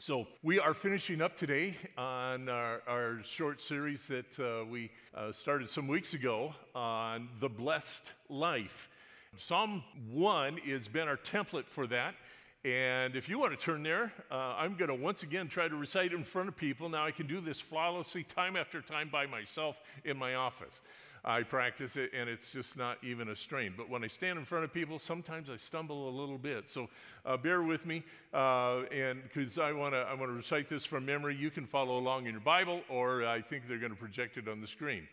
So, we are finishing up today on our, our short series that uh, we uh, started some weeks ago on the blessed life. Psalm 1 has been our template for that. And if you want to turn there, uh, I'm going to once again try to recite in front of people. Now, I can do this flawlessly time after time by myself in my office. I practice it, and it's just not even a strain. But when I stand in front of people, sometimes I stumble a little bit. So uh, bear with me, uh, and because I want to, I want to recite this from memory. You can follow along in your Bible, or I think they're going to project it on the screen.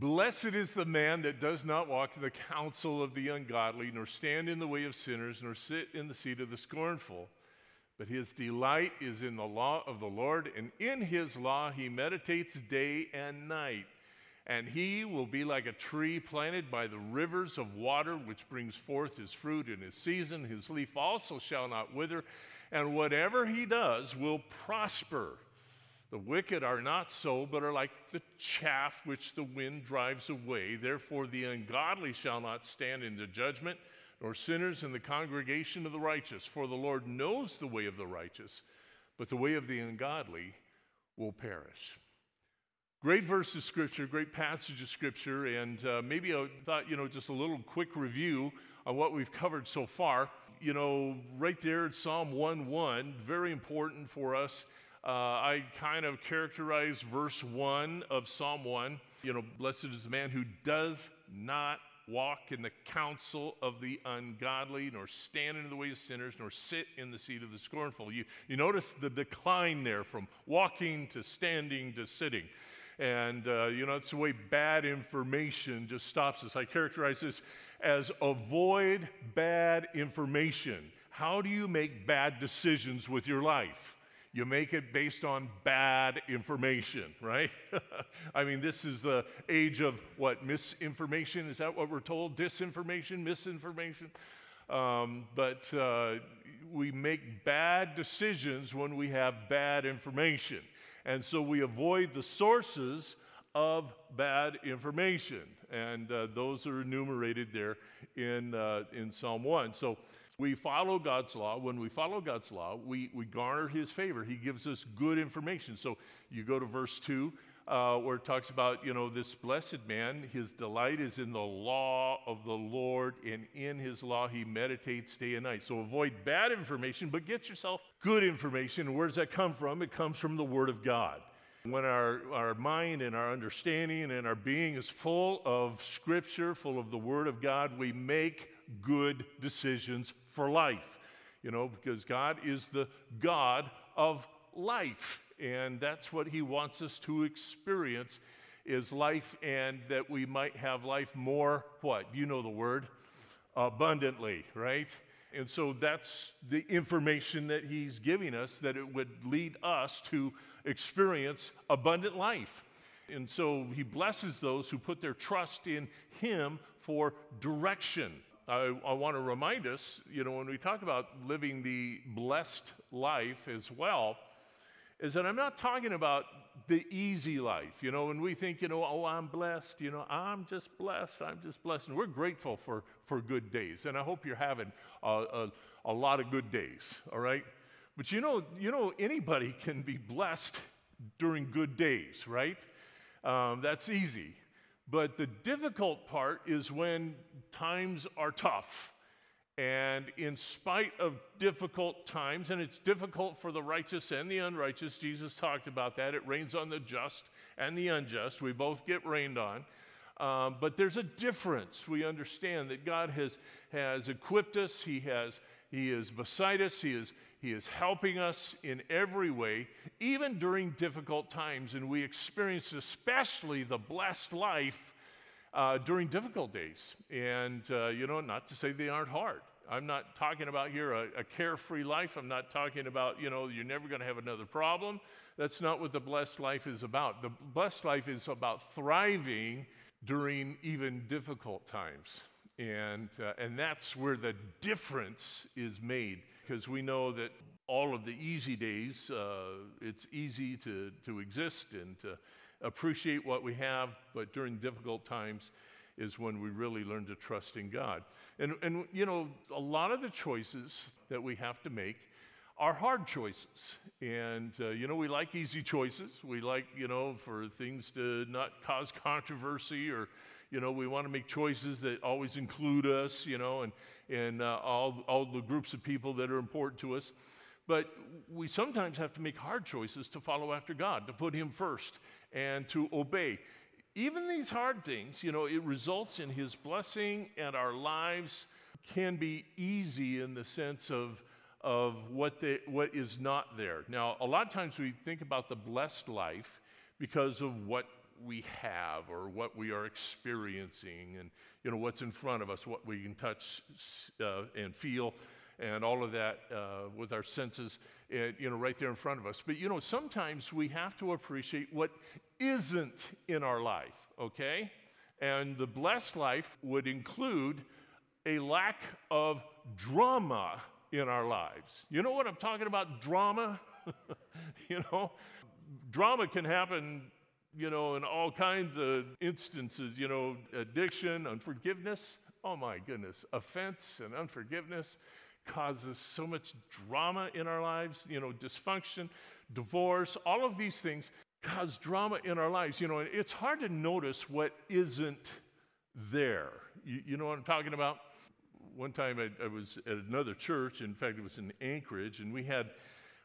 Blessed is the man that does not walk in the counsel of the ungodly, nor stand in the way of sinners, nor sit in the seat of the scornful. But his delight is in the law of the Lord, and in his law he meditates day and night and he will be like a tree planted by the rivers of water, which brings forth his fruit in his season. His leaf also shall not wither, and whatever he does will prosper. The wicked are not so, but are like the chaff which the wind drives away. Therefore, the ungodly shall not stand in the judgment, nor sinners in the congregation of the righteous. For the Lord knows the way of the righteous, but the way of the ungodly will perish. Great verse of scripture, great passage of scripture, and uh, maybe I thought, you know, just a little quick review on what we've covered so far. You know, right there at Psalm 1 1, very important for us. Uh, I kind of characterize verse 1 of Psalm 1. You know, blessed is the man who does not walk in the counsel of the ungodly, nor stand in the way of sinners, nor sit in the seat of the scornful. You, you notice the decline there from walking to standing to sitting. And, uh, you know, it's the way bad information just stops us. I characterize this as avoid bad information. How do you make bad decisions with your life? You make it based on bad information, right? I mean, this is the age of what? Misinformation? Is that what we're told? Disinformation? Misinformation? Um, but uh, we make bad decisions when we have bad information. And so we avoid the sources of bad information. And uh, those are enumerated there in, uh, in Psalm 1. So we follow God's law. When we follow God's law, we, we garner his favor. He gives us good information. So you go to verse 2 uh, where it talks about, you know, this blessed man, his delight is in the law of the Lord, and in his law he meditates day and night. So avoid bad information, but get yourself good information. Where does that come from? It comes from the Word of God. When our, our mind and our understanding and our being is full of Scripture, full of the Word of God, we make good decisions for life. You know, because God is the God of life and that's what he wants us to experience is life and that we might have life more what? You know the word abundantly right? And so that's the information that he's giving us that it would lead us to experience abundant life. And so he blesses those who put their trust in him for direction. I, I want to remind us, you know, when we talk about living the blessed life as well, is that I'm not talking about the easy life. You know, when we think, you know, oh, I'm blessed, you know, I'm just blessed, I'm just blessed. And we're grateful for, for good days. And I hope you're having a, a, a lot of good days, all right? But you know, you know, anybody can be blessed during good days, right? Um, that's easy. But the difficult part is when times are tough and in spite of difficult times, and it's difficult for the righteous and the unrighteous, Jesus talked about that. It rains on the just and the unjust. We both get rained on. Um, but there's a difference. We understand that God has, has equipped us, He, has, he is beside us, he is, he is helping us in every way, even during difficult times. And we experience especially the blessed life uh, during difficult days. And, uh, you know, not to say they aren't hard. I'm not talking about here a, a carefree life. I'm not talking about, you know, you're never going to have another problem. That's not what the blessed life is about. The blessed life is about thriving during even difficult times. And, uh, and that's where the difference is made because we know that all of the easy days, uh, it's easy to, to exist and to appreciate what we have, but during difficult times is when we really learn to trust in God. And, and you know, a lot of the choices that we have to make are hard choices. And, uh, you know, we like easy choices. We like, you know, for things to not cause controversy or, you know, we want to make choices that always include us, you know, and, and uh, all, all the groups of people that are important to us. But we sometimes have to make hard choices to follow after God, to put Him first, and to obey. Even these hard things, you know, it results in His blessing, and our lives can be easy in the sense of, of what, they, what is not there. Now, a lot of times we think about the blessed life because of what we have or what we are experiencing and you know what's in front of us what we can touch uh, and feel and all of that uh, with our senses, uh, you know, right there in front of us. But, you know, sometimes we have to appreciate what isn't in our life, okay? And the blessed life would include a lack of drama in our lives. You know what I'm talking about? Drama? you know, drama can happen, you know, in all kinds of instances, you know, addiction, unforgiveness. Oh my goodness, offense and unforgiveness causes so much drama in our lives, you know, dysfunction, divorce, all of these things cause drama in our lives. You know, it's hard to notice what isn't there. You, you know what I'm talking about? One time I, I, was at another church, in fact, it was in Anchorage, and we had,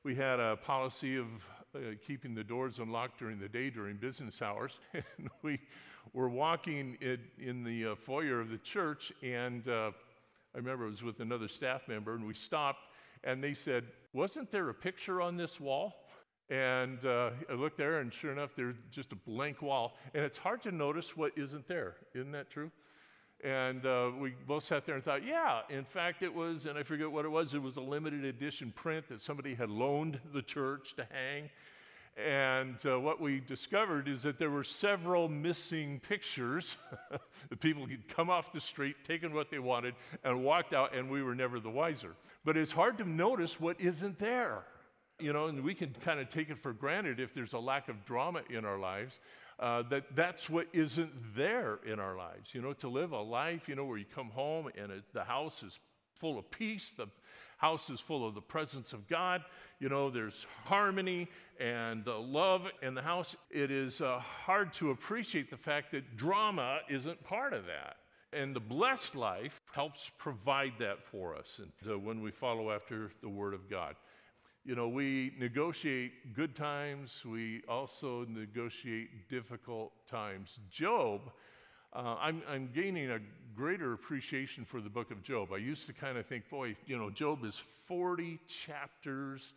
we had a policy of uh, keeping the doors unlocked during the day during business hours. and we were walking in, in the uh, foyer of the church, and uh, I remember it was with another staff member, and we stopped, and they said, Wasn't there a picture on this wall? And uh, I looked there, and sure enough, there's just a blank wall. And it's hard to notice what isn't there. Isn't that true? And uh, we both sat there and thought, yeah, in fact, it was, and I forget what it was, it was a limited edition print that somebody had loaned the church to hang. And uh, what we discovered is that there were several missing pictures. the people had come off the street, taken what they wanted, and walked out, and we were never the wiser. But it's hard to notice what isn't there. You know, and we can kind of take it for granted if there's a lack of drama in our lives. Uh, that that's what isn't there in our lives. You know, to live a life, you know, where you come home and it, the house is full of peace, the house is full of the presence of God. You know, there's harmony and uh, love in the house. It is uh, hard to appreciate the fact that drama isn't part of that. And the blessed life helps provide that for us and, uh, when we follow after the Word of God. You know, we negotiate good times, we also negotiate difficult times. Job uh, I'm, I'm gaining a greater appreciation for the book of Job. I used to kind of think, boy, you know, Job is 40 chapters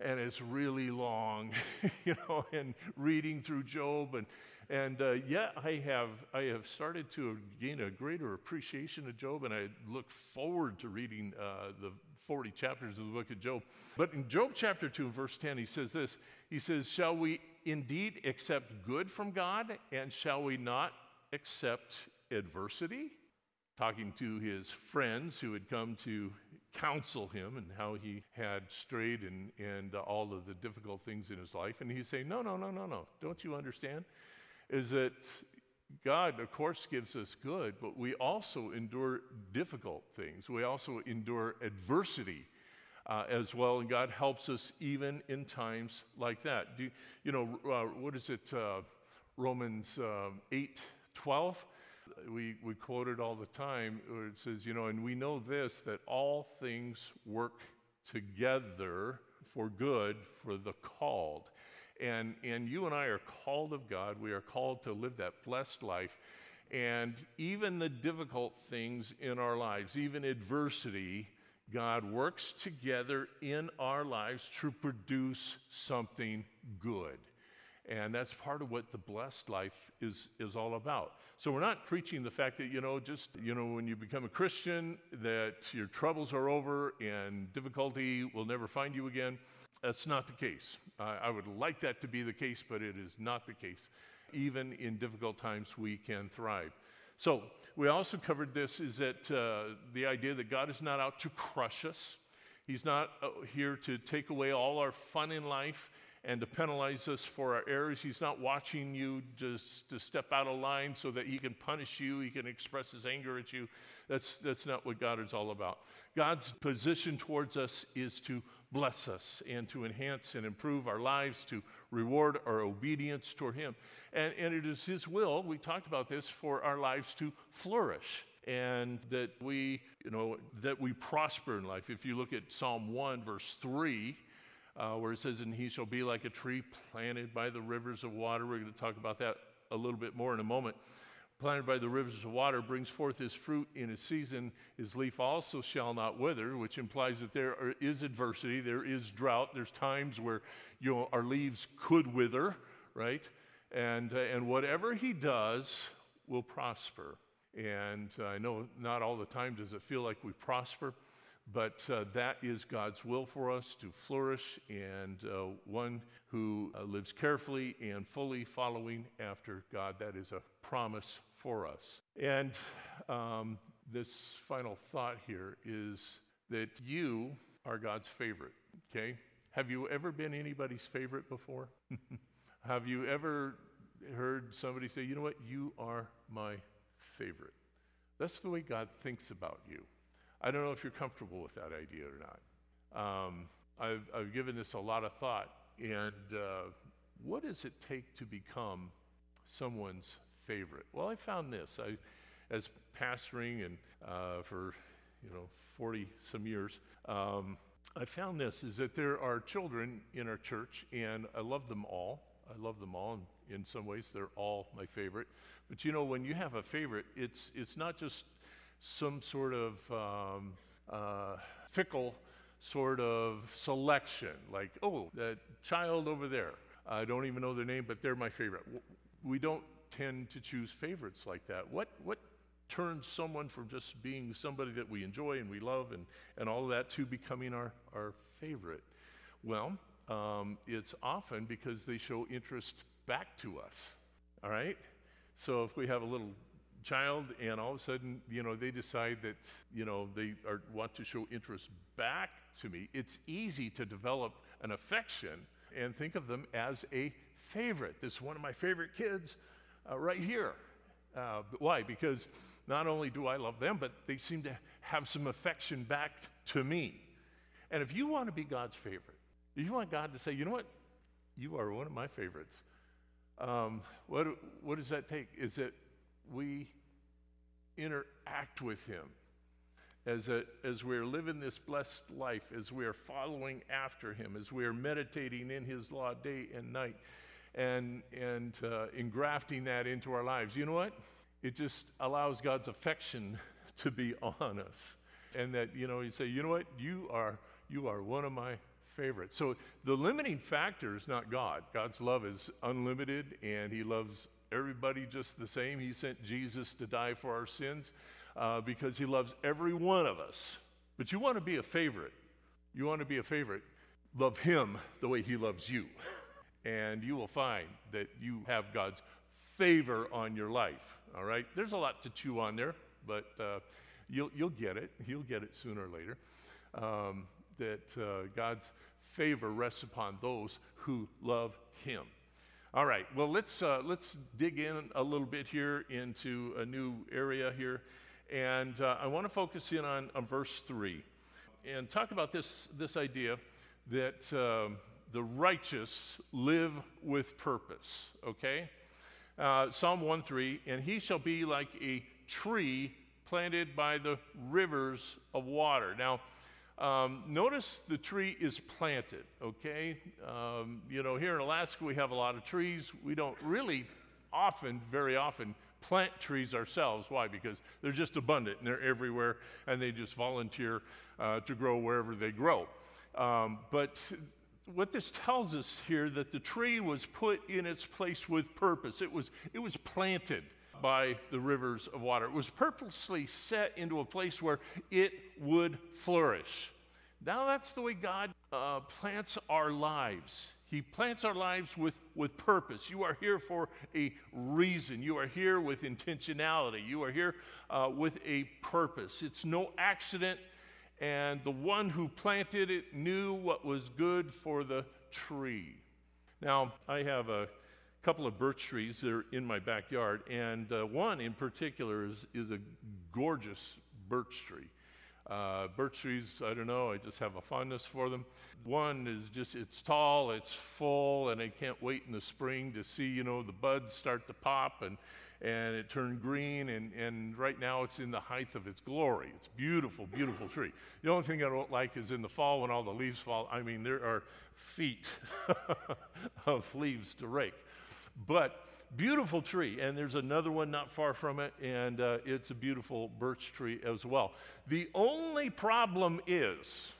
and it's really long, you know, and reading through Job. And, and uh, yet I have, I have started to gain a greater appreciation of Job, and I look forward to reading uh, the 40 chapters of the book of Job. But in Job chapter 2, verse 10, he says this He says, Shall we indeed accept good from God, and shall we not accept adversity, talking to his friends who had come to counsel him and how he had strayed and, and uh, all of the difficult things in his life. And he's saying, No, no, no, no, no. Don't you understand? Is that God, of course, gives us good, but we also endure difficult things. We also endure adversity uh, as well, and God helps us even in times like that. Do, you know, uh, what is it? Uh, Romans um, 8 12, we, we quote it all the time, where it says, you know, and we know this, that all things work together for good for the called. And, and you and I are called of God. We are called to live that blessed life. And even the difficult things in our lives, even adversity, God works together in our lives to produce something good. And that's part of what the blessed life is, is all about. So we're not preaching the fact that, you know, just, you know, when you become a Christian, that your troubles are over and difficulty will never find you again. That's not the case. Uh, I would like that to be the case, but it is not the case. Even in difficult times, we can thrive. So we also covered this is that uh, the idea that God is not out to crush us. He's not uh, here to take away all our fun in life and to penalize us for our errors. He's not watching you just to step out of line so that he can punish you, he can express his anger at you. That's, that's not what God is all about. God's position towards us is to bless us and to enhance and improve our lives, to reward our obedience toward Him. And, and it is His will, we talked about this, for our lives to flourish and that we, you know, that we prosper in life. If you look at Psalm 1, verse 3, uh, where it says, And he shall be like a tree planted by the rivers of water. We're going to talk about that a little bit more in a moment planted by the rivers of water, brings forth his fruit in his season. His leaf also shall not wither, which implies that there is adversity, there is drought. There's times where you know, our leaves could wither, right? And, uh, and whatever he does will prosper. And uh, I know not all the time does it feel like we prosper, but uh, that is God's will for us to flourish and uh, one who uh, lives carefully and fully following after God. That is a promise for us. And um, this final thought here is that you are God's favorite, okay? Have you ever been anybody's favorite before? Have you ever heard somebody say, you know what, you are my favorite? That's the way God thinks about you. I don't know if you're comfortable with that idea or not. Um, I've, I've, given this a lot of thought. And uh, what does it take to become someone's favorite? Well, I found this. I, as pastoring and uh, for you know 40 some years, um, I found this is that there are children in our church, and I love them all. I love them all, and in some ways, they're all my favorite. But you know, when you have a favorite, it's it's not just some sort of um, uh, fickle sort of selection, like, oh, that child over there. I don't even know their name, but they're my favorite. We don't tend to choose favorites like that. What, what turns someone from just being somebody that we enjoy and we love and, and all of that to becoming our, our favorite? Well, um, it's often because they show interest back to us, all right? So if we have a little child and all of a sudden, you know, they decide that, you know, they are, want to show interest back to me, it's easy to develop an affection and think of them as a favorite. This is one of my favorite kids uh, right here. Uh, why? Because not only do I love them, but they seem to have some affection back to me. And if you want to be God's favorite, if you want God to say, you know what, you are one of my favorites, um, what, what does that take? Is it we interact with Him as, a, as we're living this blessed life, as we are following after Him, as we are meditating in His law day and night, and, and uh, engrafting that into our lives. You know what? It just allows God's affection to be on us. And that, you know, you say, you know what? You are, you are one of my favorites. So the limiting factor is not God. God's love is unlimited, and He loves everybody just the same. He sent Jesus to die for our sins uh, because he loves every one of us. But you want to be a favorite. You want to be a favorite. Love him the way he loves you. And you will find that you have God's favor on your life. All right? There's a lot to chew on there, but uh, you'll, you'll get it. You'll get it sooner or later. Um, that uh, God's favor rests upon those who love him. All right, well, let's, uh, let's dig in a little bit here into a new area here. And uh, I want to focus in on, on, verse 3 and talk about this, this idea that um, the righteous live with purpose, okay? Uh, Psalm 1 3, and he shall be like a tree planted by the rivers of water. Now, um, notice the tree is planted, okay? Um, you know, here in Alaska, we have a lot of trees. We don't really often, very often, plant trees ourselves. Why? Because they're just abundant and they're everywhere and they just volunteer uh, to grow wherever they grow. Um, but what this tells us here that the tree was put in its place with purpose. It was, it was planted by the rivers of water. It was purposely set into a place where it would flourish. Now, that's the way God uh, plants our lives. He plants our lives with, with purpose. You are here for a reason. You are here with intentionality. You are here uh, with a purpose. It's no accident, and the one who planted it knew what was good for the tree. Now, I have a couple of birch trees that are in my backyard, and uh, one in particular is, is a gorgeous birch tree. Uh, birch trees, I don't know, I just have a fondness for them. One is just, it's tall, it's full, and I can't wait in the spring to see, you know, the buds start to pop and, and it turned green, and, and right now it's in the height of its glory. It's beautiful, beautiful tree. The only thing I don't like is in the fall when all the leaves fall. I mean, there are feet of leaves to rake. But beautiful tree, and there's another one not far from it, and uh, it's a beautiful birch tree as well. The only problem is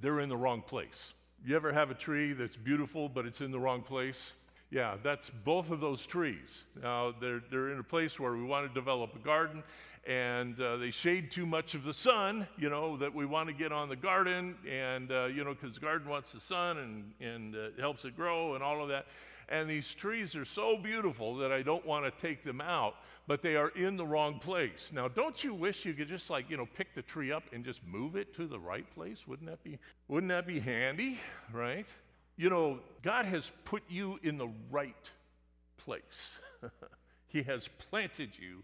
they're in the wrong place. You ever have a tree that's beautiful, but it's in the wrong place? Yeah, that's both of those trees. Now, they're, they're in a place where we want to develop a garden, and uh, they shade too much of the sun, you know, that we want to get on the garden, and, uh, you know, because the garden wants the sun and, and uh, it helps it grow and all of that. And these trees are so beautiful that I don't want to take them out, but they are in the wrong place. Now, don't you wish you could just like, you know, pick the tree up and just move it to the right place? Wouldn't that be, wouldn't that be handy, right? You know, God has put you in the right place. he has planted you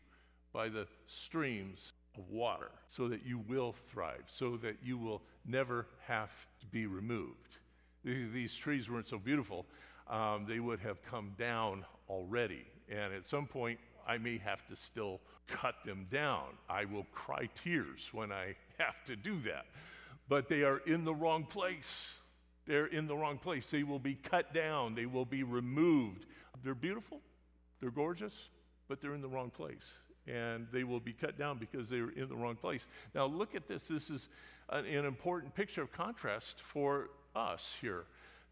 by the streams of water so that you will thrive, so that you will never have to be removed. These trees weren't so beautiful um, they would have come down already. And at some point, I may have to still cut them down. I will cry tears when I have to do that. But they are in the wrong place. They're in the wrong place. They will be cut down, they will be removed. They're beautiful, they're gorgeous, but they're in the wrong place. And they will be cut down because they're in the wrong place. Now, look at this. This is an, an important picture of contrast for us here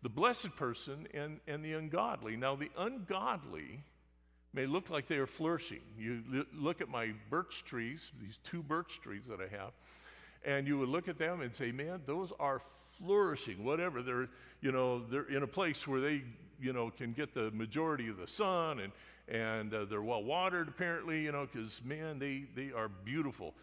the blessed person and, and the ungodly. Now, the ungodly may look like they are flourishing. You look at my birch trees, these two birch trees that I have, and you would look at them and say, man, those are flourishing, whatever. They're, you know, they're in a place where they, you know, can get the majority of the sun and, and uh, they're well watered apparently, you know, because, man, they, they are beautiful.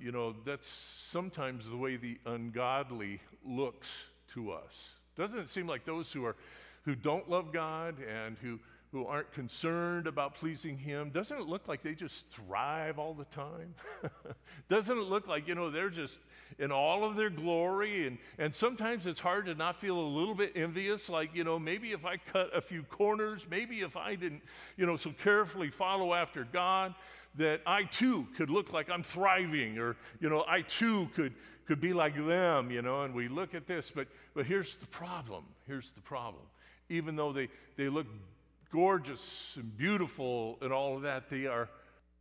You know, that's sometimes the way the ungodly looks to us. Doesn't it seem like those who are who don't love God and who who aren't concerned about pleasing him doesn't it look like they just thrive all the time? Doesn't it look like you know they're just in all of their glory? And and sometimes it's hard to not feel a little bit envious like you know maybe if i cut a few corners maybe if i didn't you know so carefully follow after god that i too could look like i'm thriving or you know i too could could be like them, you know, and we look at this, but, but here's the problem. Here's the problem. Even though they, they look gorgeous and beautiful and all of that, they are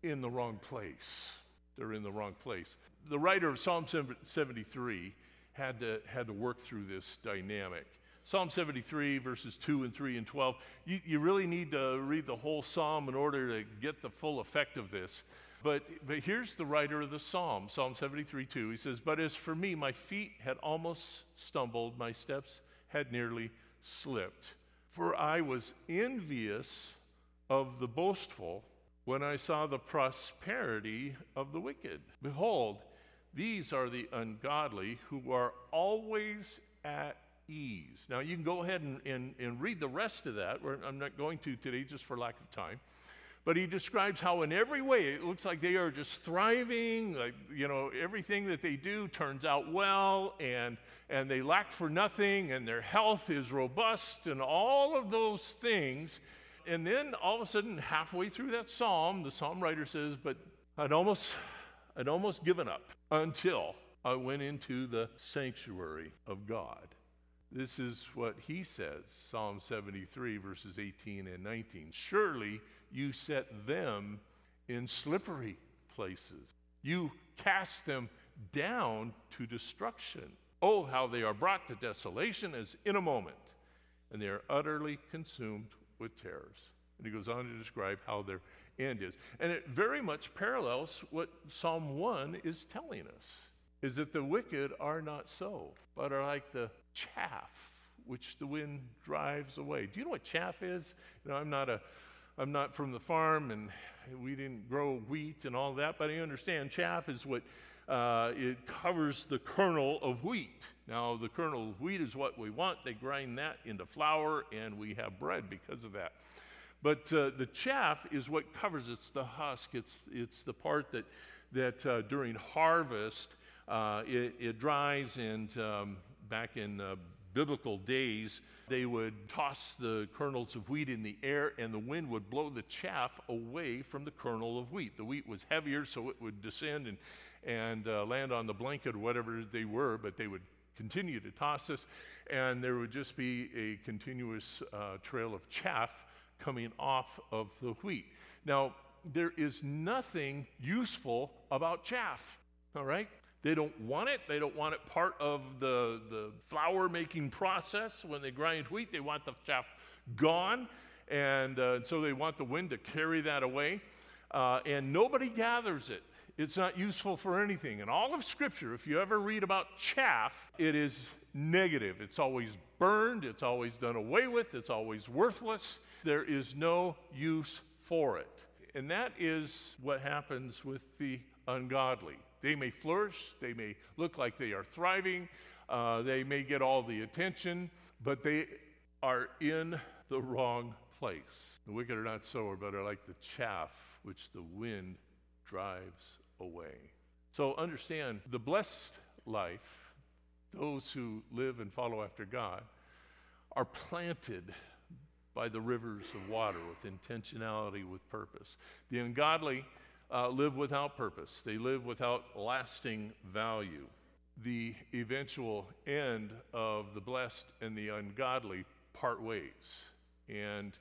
in the wrong place. They're in the wrong place. The writer of Psalm 73 had to, had to work through this dynamic. Psalm 73, verses 2 and 3 and 12. You, you really need to read the whole psalm in order to get the full effect of this. But, but here's the writer of the psalm, Psalm 73 2. He says, But as for me, my feet had almost stumbled, my steps had nearly slipped. For I was envious of the boastful when I saw the prosperity of the wicked. Behold, these are the ungodly who are always at ease. Now, you can go ahead and, and, and read the rest of that. I'm not going to today just for lack of time. But he describes how, in every way, it looks like they are just thriving. Like, you know, everything that they do turns out well, and, and they lack for nothing, and their health is robust, and all of those things. And then all of a sudden, halfway through that psalm, the psalm writer says, But I'd almost, I'd almost given up until I went into the sanctuary of God. This is what he says, Psalm 73, verses 18 and 19. Surely you set them in slippery places. You cast them down to destruction. Oh, how they are brought to desolation as in a moment, and they are utterly consumed with terrors. And he goes on to describe how their end is. And it very much parallels what Psalm 1 is telling us is that the wicked are not so, but are like the chaff which the wind drives away. Do you know what chaff is? You know, I'm not a I'm not from the farm and we didn't grow wheat and all that, but I understand chaff is what uh, it covers the kernel of wheat. Now, the kernel of wheat is what we want. They grind that into flour and we have bread because of that. But uh, the chaff is what covers it's the husk, it's, it's the part that, that uh, during harvest uh, it, it, dries, and um, back in biblical days, they would toss the kernels of wheat in the air, and the wind would blow the chaff away from the kernel of wheat. The wheat was heavier, so it would descend and, and uh, land on the blanket or whatever they were, but they would continue to toss this, and there would just be a continuous uh, trail of chaff coming off of the wheat. Now, there is nothing useful about chaff, all right? They don't want it. They don't want it part of the, the flour making process when they grind wheat. They want the chaff gone. And uh, so they want the wind to carry that away. Uh, and nobody gathers it. It's not useful for anything. In all of Scripture, if you ever read about chaff, it is negative. It's always burned, it's always done away with, it's always worthless. There is no use for it. And that is what happens with the ungodly. They may flourish, they may look like they are thriving, uh, they may get all the attention, but they are in the wrong place. The wicked are not sower, but are like the chaff which the wind drives away. So understand the blessed life, those who live and follow after God, are planted by the rivers of water with intentionality, with purpose. The ungodly uh, live without purpose, they live without lasting value. The eventual end of the blessed and the ungodly part ways. And,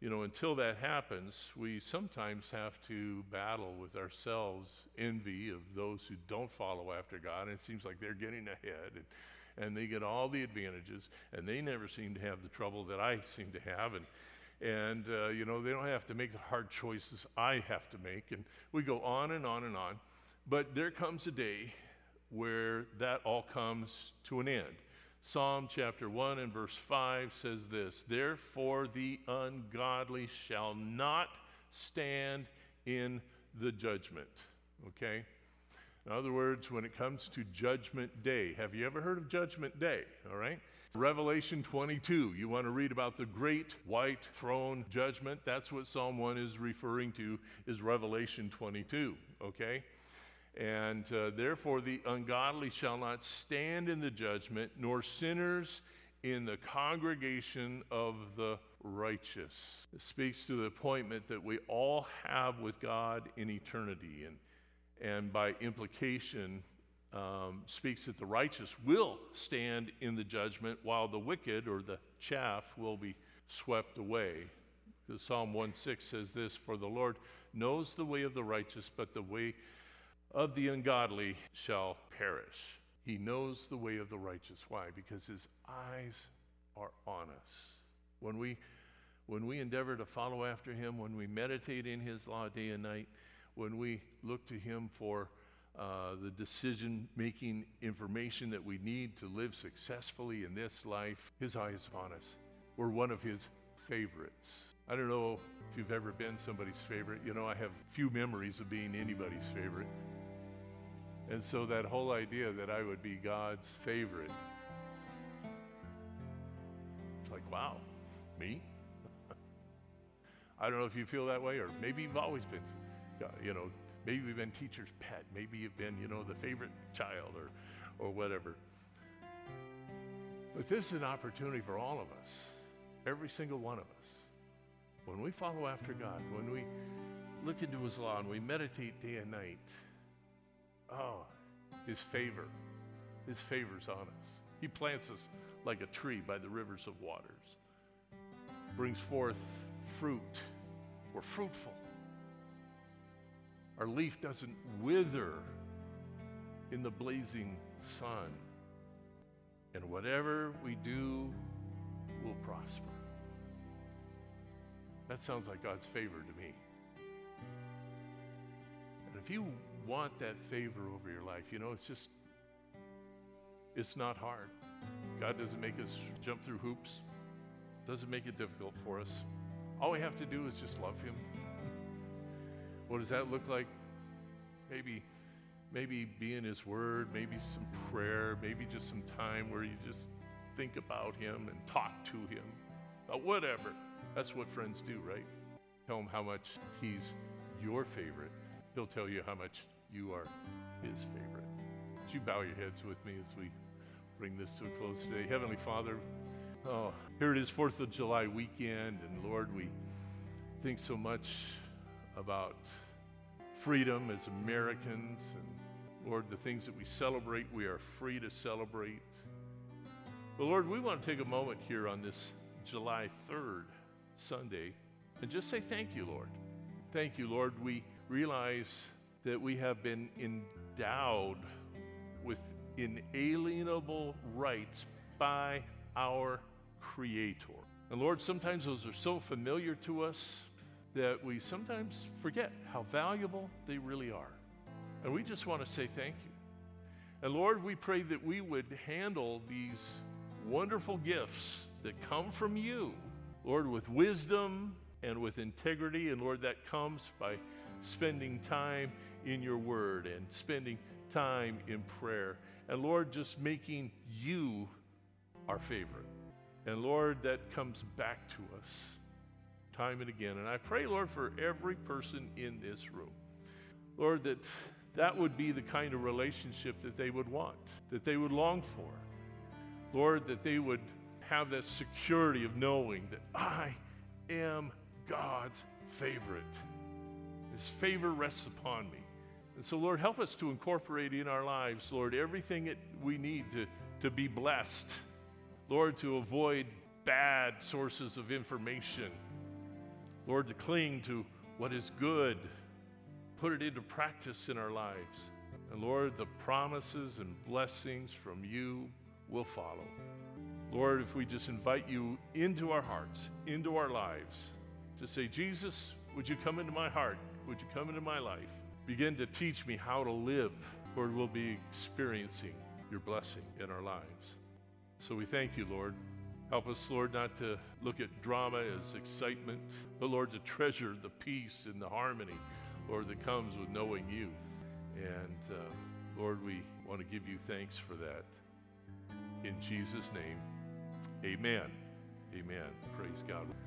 you know, until that happens, we sometimes have to battle with ourselves envy of those who don't follow after God. And it seems like they're getting ahead. And, and they get all the advantages, and they never seem to have the trouble that I seem to have. And, and uh, you know, they don't have to make the hard choices I have to make. And we go on and on and on. But there comes a day where that all comes to an end. Psalm chapter 1 and verse 5 says this Therefore the ungodly shall not stand in the judgment. Okay? In other words, when it comes to Judgment Day, have you ever heard of Judgment Day? All right? Revelation 22, you want to read about the great white throne judgment. That's what Psalm 1 is referring to, is Revelation 22, okay? And uh, therefore, the ungodly shall not stand in the judgment, nor sinners in the congregation of the righteous. It speaks to the appointment that we all have with God in eternity. And and by implication um, speaks that the righteous will stand in the judgment while the wicked or the chaff will be swept away. Psalm 1:6 says this For the Lord knows the way of the righteous, but the way of the ungodly shall perish. He knows the way of the righteous. Why? Because his eyes are on us. When we, when we endeavor to follow after him, when we meditate in his law day and night, when we look to Him for uh, the decision making information that we need to live successfully in this life, His eye is upon us. We're one of His favorites. I don't know if you've ever been somebody's favorite. You know, I have few memories of being anybody's favorite. And so that whole idea that I would be God's favorite, it's like, wow, me? I don't know if you feel that way, or maybe you've always been Uh, you know, maybe you've been teacher's pet, maybe you've been, you know, the favorite child or, or whatever. But this is an opportunity for all of us, every single one of us. When we follow after God, when we look into His law and we meditate day and night, oh, His favor, His favor's on us. He plants us like a tree by the rivers of waters, brings forth fruit. We're fruitful. Our leaf doesn't wither in the blazing sun. And whatever we do will prosper. That sounds like God's favor to me. And if you want that favor over your life, you know, it's just, it's not hard. God doesn't make us jump through hoops, doesn't make it difficult for us. All we have to do is just love Him. What does that look like? Maybe, maybe be in His Word, maybe some prayer, maybe just some time where you just think about Him and talk to Him, about whatever. That's what friends do, right? Tell Him how much He's your favorite. He'll tell you how much you are His favorite. Would you bow your heads with me as we bring this to a close today? Heavenly Father, oh, here it is, 4th of July weekend, and Lord, we think so much about freedom as Americans, and Lord, the things that we celebrate, we are free to celebrate. But Lord, we want to take a moment here on this July 3rd Sunday and just say thank you, Lord. Thank you, Lord. We realize that we have been endowed with inalienable rights by our Creator. And Lord, sometimes those are so familiar to us that we sometimes forget how valuable they really are. And we just want to say thank you. And Lord, we pray that we would handle these wonderful gifts that come from you, Lord, with wisdom and with integrity. And Lord, that comes by spending time in your word and spending time in prayer. And Lord, just making you our favorite. And Lord, that comes back to us time and again. And I pray, Lord, for every person in this room, Lord, that that would be the kind of relationship that they would want, that they would long for. Lord, that they would have that security of knowing that I am God's favorite. His favor rests upon me. And so, Lord, help us to incorporate in our lives, Lord, everything that we need to, to be blessed. Lord, to avoid bad sources of information. Lord, to cling to what is good, put it into practice in our lives. And Lord, the promises and blessings from you will follow. Lord, if we just invite you into our hearts, into our lives, to say, Jesus, would you come into my heart? Would you come into my life? Begin to teach me how to live, Lord, we'll be experiencing your blessing in our lives. So we thank you, Lord. Help us, Lord, not to look at drama as excitement, but Lord, to treasure the peace and the harmony, Lord, that comes with knowing you. And uh, Lord, we want to give you thanks for that. In Jesus' name, amen. Amen. Praise God.